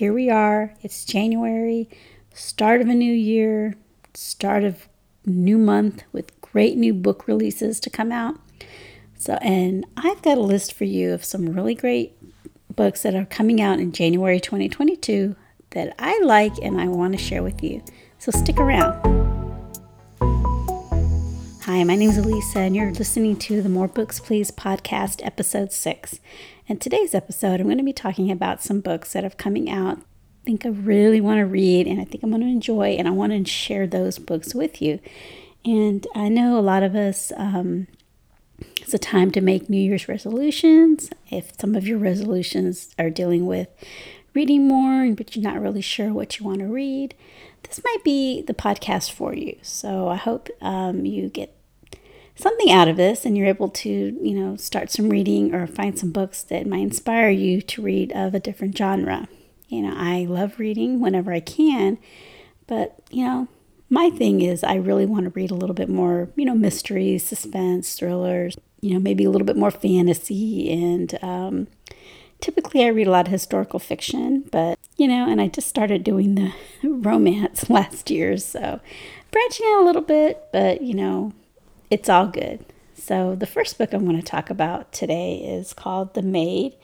here we are. It's January, start of a new year, start of new month with great new book releases to come out. So, and I've got a list for you of some really great books that are coming out in January 2022 that I like and I want to share with you. So, stick around. Hi, my name is Elisa, and you're listening to the More Books Please podcast, episode six. And today's episode, I'm going to be talking about some books that are coming out. I think I really want to read, and I think I'm going to enjoy, and I want to share those books with you. And I know a lot of us um, it's a time to make New Year's resolutions. If some of your resolutions are dealing with reading more, but you're not really sure what you want to read, this might be the podcast for you. So I hope um, you get something out of this and you're able to, you know, start some reading or find some books that might inspire you to read of a different genre. You know, I love reading whenever I can, but, you know, my thing is I really want to read a little bit more, you know, mysteries, suspense, thrillers, you know, maybe a little bit more fantasy. And um, typically I read a lot of historical fiction, but, you know, and I just started doing the romance last year. So branching out a little bit, but, you know, it's all good. So the first book I'm going to talk about today is called The Maid.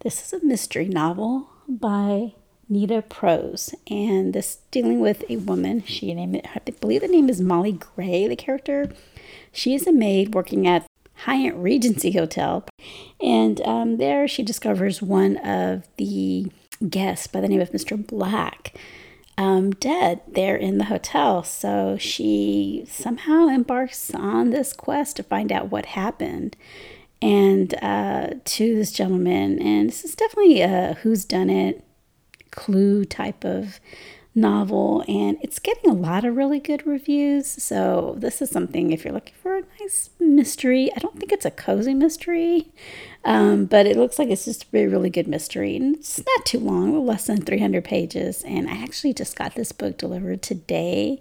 This is a mystery novel by Nita Prose, and this dealing with a woman. She named it, I believe the name is Molly Gray, the character. She is a maid working at Hyatt Regency Hotel. And um, there she discovers one of the guests by the name of Mr. Black um, dead there in the hotel. So she somehow embarks on this quest to find out what happened and uh, to this gentleman. And this is definitely a who's done it clue type of novel and it's getting a lot of really good reviews. So, this is something if you're looking for a nice mystery, I don't think it's a cozy mystery, um, but it looks like it's just a really, really good mystery. And it's not too long, less than 300 pages. And I actually just got this book delivered today.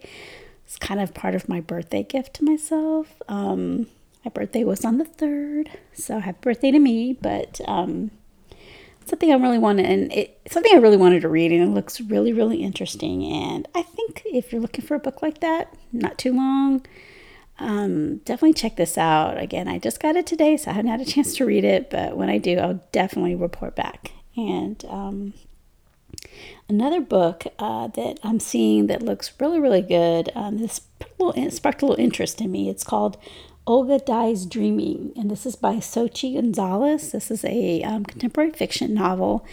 It's kind of part of my birthday gift to myself. Um, my birthday was on the 3rd, so happy birthday to me. But um, something I really wanted, and it, something I really wanted to read, and it looks really, really interesting. And I think if you're looking for a book like that, not too long, um, definitely check this out. Again, I just got it today, so I haven't had a chance to read it, but when I do, I'll definitely report back. And um, another book uh, that I'm seeing that looks really, really good. Um, this little, sparked a little interest in me. It's called Olga Dies Dreaming, and this is by Xochitl Gonzalez. This is a um, contemporary fiction novel.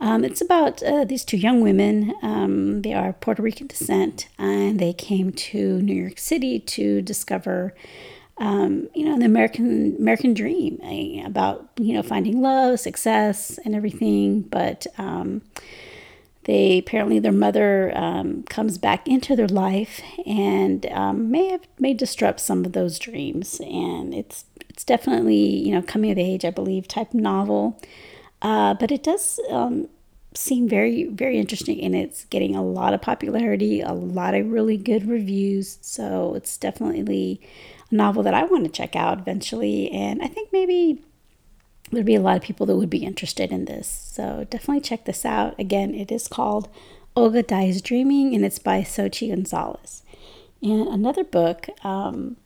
Um, it's about uh, these two young women. Um, they are Puerto Rican descent, and they came to New York City to discover, um, you know, the American American dream eh, about you know finding love, success, and everything. But um, they apparently their mother um, comes back into their life and um, may have may disrupt some of those dreams. And it's it's definitely you know coming of age, I believe, type novel. Uh, but it does um, seem very very interesting, and it's getting a lot of popularity, a lot of really good reviews. So it's definitely a novel that I want to check out eventually. And I think maybe there'd be a lot of people that would be interested in this. So definitely check this out. Again, it is called Olga Dies Dreaming, and it's by Xochitl Gonzalez. And another book, um,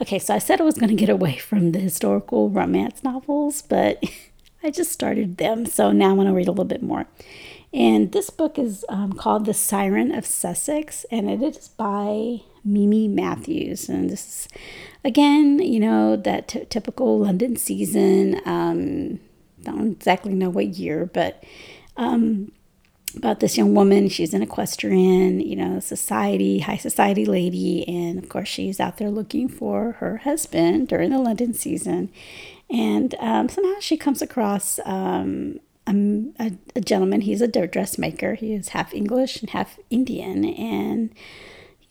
okay, so I said I was going to get away from the historical romance novels, but I just started them, so now I want to read a little bit more. And this book is um, called The Siren of Sussex, and it is by Mimi Matthews. And this is, again, you know, that t- typical London season. Um, don't exactly know what year, but um, about this young woman. She's an equestrian, you know, society, high society lady. And of course, she's out there looking for her husband during the London season. And um, somehow she comes across um, a, a, gentleman. He's a dressmaker. He is half English and half Indian, and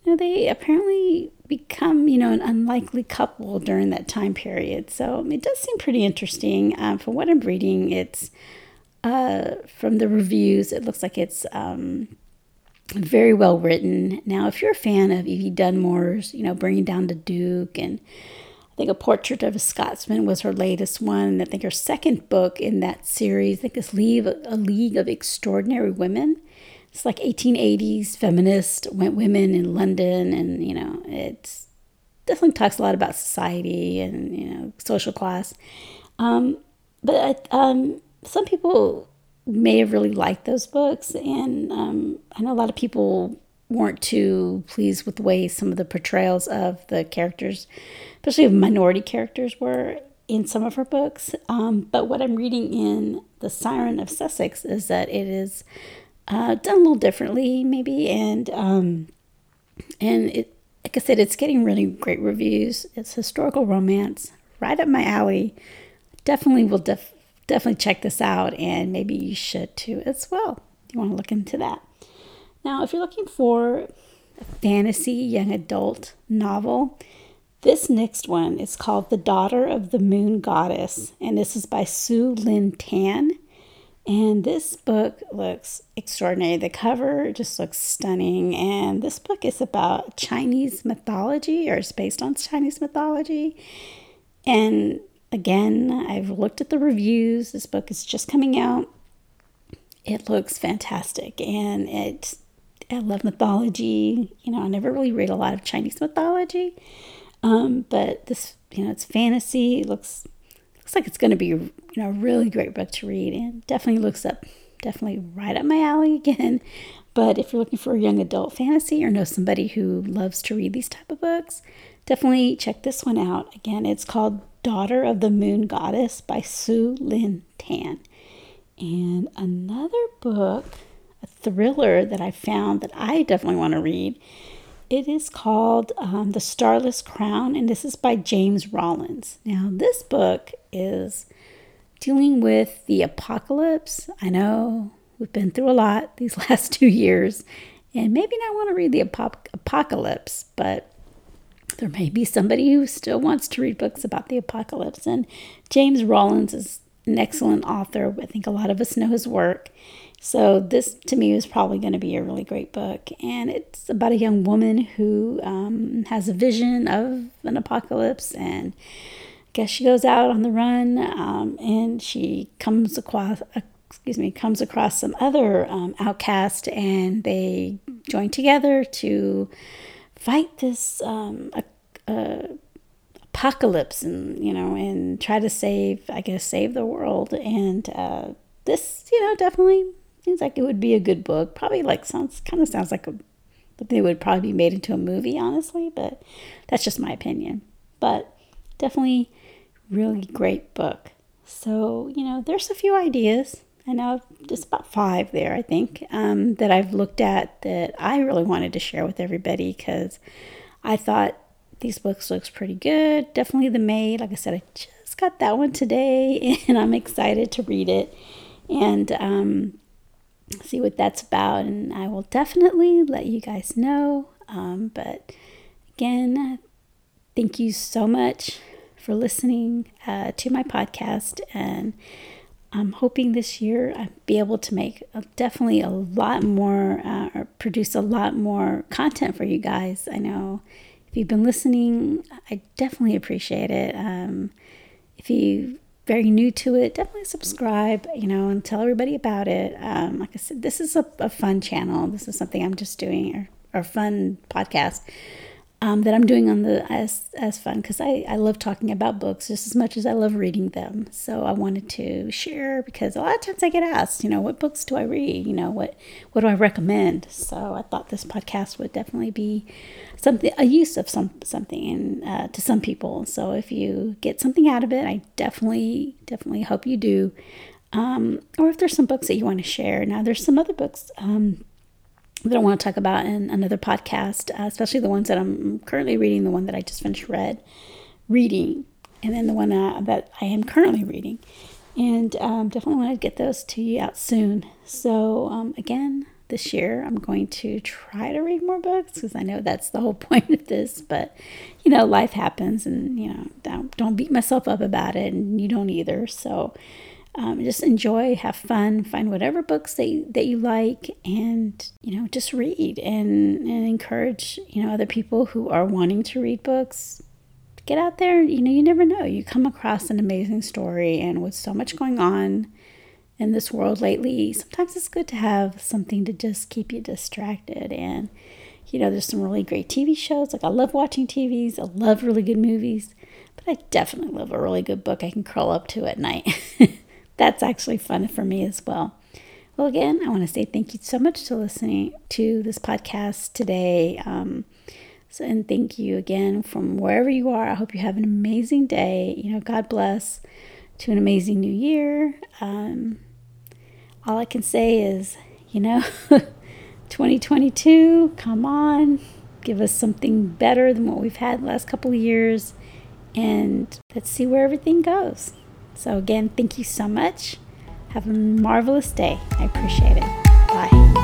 you know they apparently become you know an unlikely couple during that time period. So it does seem pretty interesting. Um, from what I'm reading, it's uh, from the reviews. It looks like it's um, very well written. Now, if you're a fan of Evie Dunmore's, you know, bringing down the Duke and think A Portrait of a Scotsman was her latest one. I think her second book in that series, I think is Leave A League of Extraordinary Women. It's like 1880s feminist women in London, and you know, it definitely talks a lot about society and you know social class. Um, but um, some people may have really liked those books, and um, I know a lot of people weren't too pleased with the way some of the portrayals of the characters, especially of minority characters, were in some of her books. Um, but what I'm reading in The Siren of Sussex is that it is uh, done a little differently, maybe, and um, and it like I said, it's getting really great reviews. It's historical romance, right up my alley. Definitely will def- definitely check this out, and maybe you should too as well. You want to look into that. Now, if you're looking for a fantasy young adult novel, this next one is called The Daughter of the Moon Goddess, and this is by Sue Lynn Tan. And this book looks extraordinary. The cover just looks stunning. And this book is about Chinese mythology, or it's based on Chinese mythology. And again, I've looked at the reviews. This book is just coming out. It looks fantastic. And it, I love mythology. You know, I never really read a lot of Chinese mythology. Um, but this, you know, it's fantasy. It looks looks like it's going to be you know a really great book to read and definitely looks up definitely right up my alley again but if you're looking for a young adult fantasy or know somebody who loves to read these type of books definitely check this one out again it's called daughter of the moon goddess by Sue Lynn Tan and another book a thriller that i found that i definitely want to read it is called um, The Starless Crown, and this is by James Rollins. Now, this book is dealing with the apocalypse. I know we've been through a lot these last two years, and maybe not want to read the apocalypse, but there may be somebody who still wants to read books about the apocalypse. And James Rollins is an excellent author. I think a lot of us know his work. So, this to me is probably going to be a really great book. And it's about a young woman who um, has a vision of an apocalypse. And I guess she goes out on the run um, and she comes across, excuse me, comes across some other um, outcast and they join together to fight this um, apocalypse and, you know, and try to save, I guess, save the world. And uh, this, you know, definitely Seems like it would be a good book. Probably like sounds kind of sounds like a they would probably be made into a movie, honestly, but that's just my opinion. But definitely really great book. So, you know, there's a few ideas. I know just about five there, I think, um, that I've looked at that I really wanted to share with everybody because I thought these books looks pretty good. Definitely The Maid. Like I said, I just got that one today and I'm excited to read it. And um, see what that's about, and I will definitely let you guys know. Um, but again, thank you so much for listening uh, to my podcast, and I'm hoping this year I'll be able to make a, definitely a lot more uh, or produce a lot more content for you guys. I know if you've been listening, I definitely appreciate it. Um, if you very new to it, definitely subscribe, you know, and tell everybody about it. Um, like I said, this is a, a, fun channel. This is something I'm just doing, or, or fun podcast um, that I'm doing on the as as fun because I I love talking about books just as much as I love reading them. So I wanted to share because a lot of times I get asked, you know, what books do I read? You know, what what do I recommend? So I thought this podcast would definitely be something a use of some something uh, to some people. So if you get something out of it, I definitely definitely hope you do. Um, or if there's some books that you want to share. Now there's some other books um, that I want to talk about in another podcast, uh, especially the ones that I'm currently reading, the one that I just finished read, reading, and then the one uh, that I am currently reading. And um, definitely want to get those to you out soon. So, um, again, this year I'm going to try to read more books because I know that's the whole point of this. But, you know, life happens and, you know, don't, don't beat myself up about it, and you don't either. So, um, just enjoy, have fun, find whatever books that you, that you like, and you know, just read and and encourage you know other people who are wanting to read books. get out there. You know, you never know. You come across an amazing story, and with so much going on in this world lately, sometimes it's good to have something to just keep you distracted. And, you know, there's some really great TV shows. Like, I love watching TVs, I love really good movies, but I definitely love a really good book I can curl up to at night. That's actually fun for me as well. Well, again, I want to say thank you so much to listening to this podcast today. Um, so, and thank you again from wherever you are. I hope you have an amazing day. You know, God bless to an amazing new year. Um, all I can say is, you know, 2022, come on, give us something better than what we've had the last couple of years, and let's see where everything goes. So, again, thank you so much. Have a marvelous day. I appreciate it. Bye.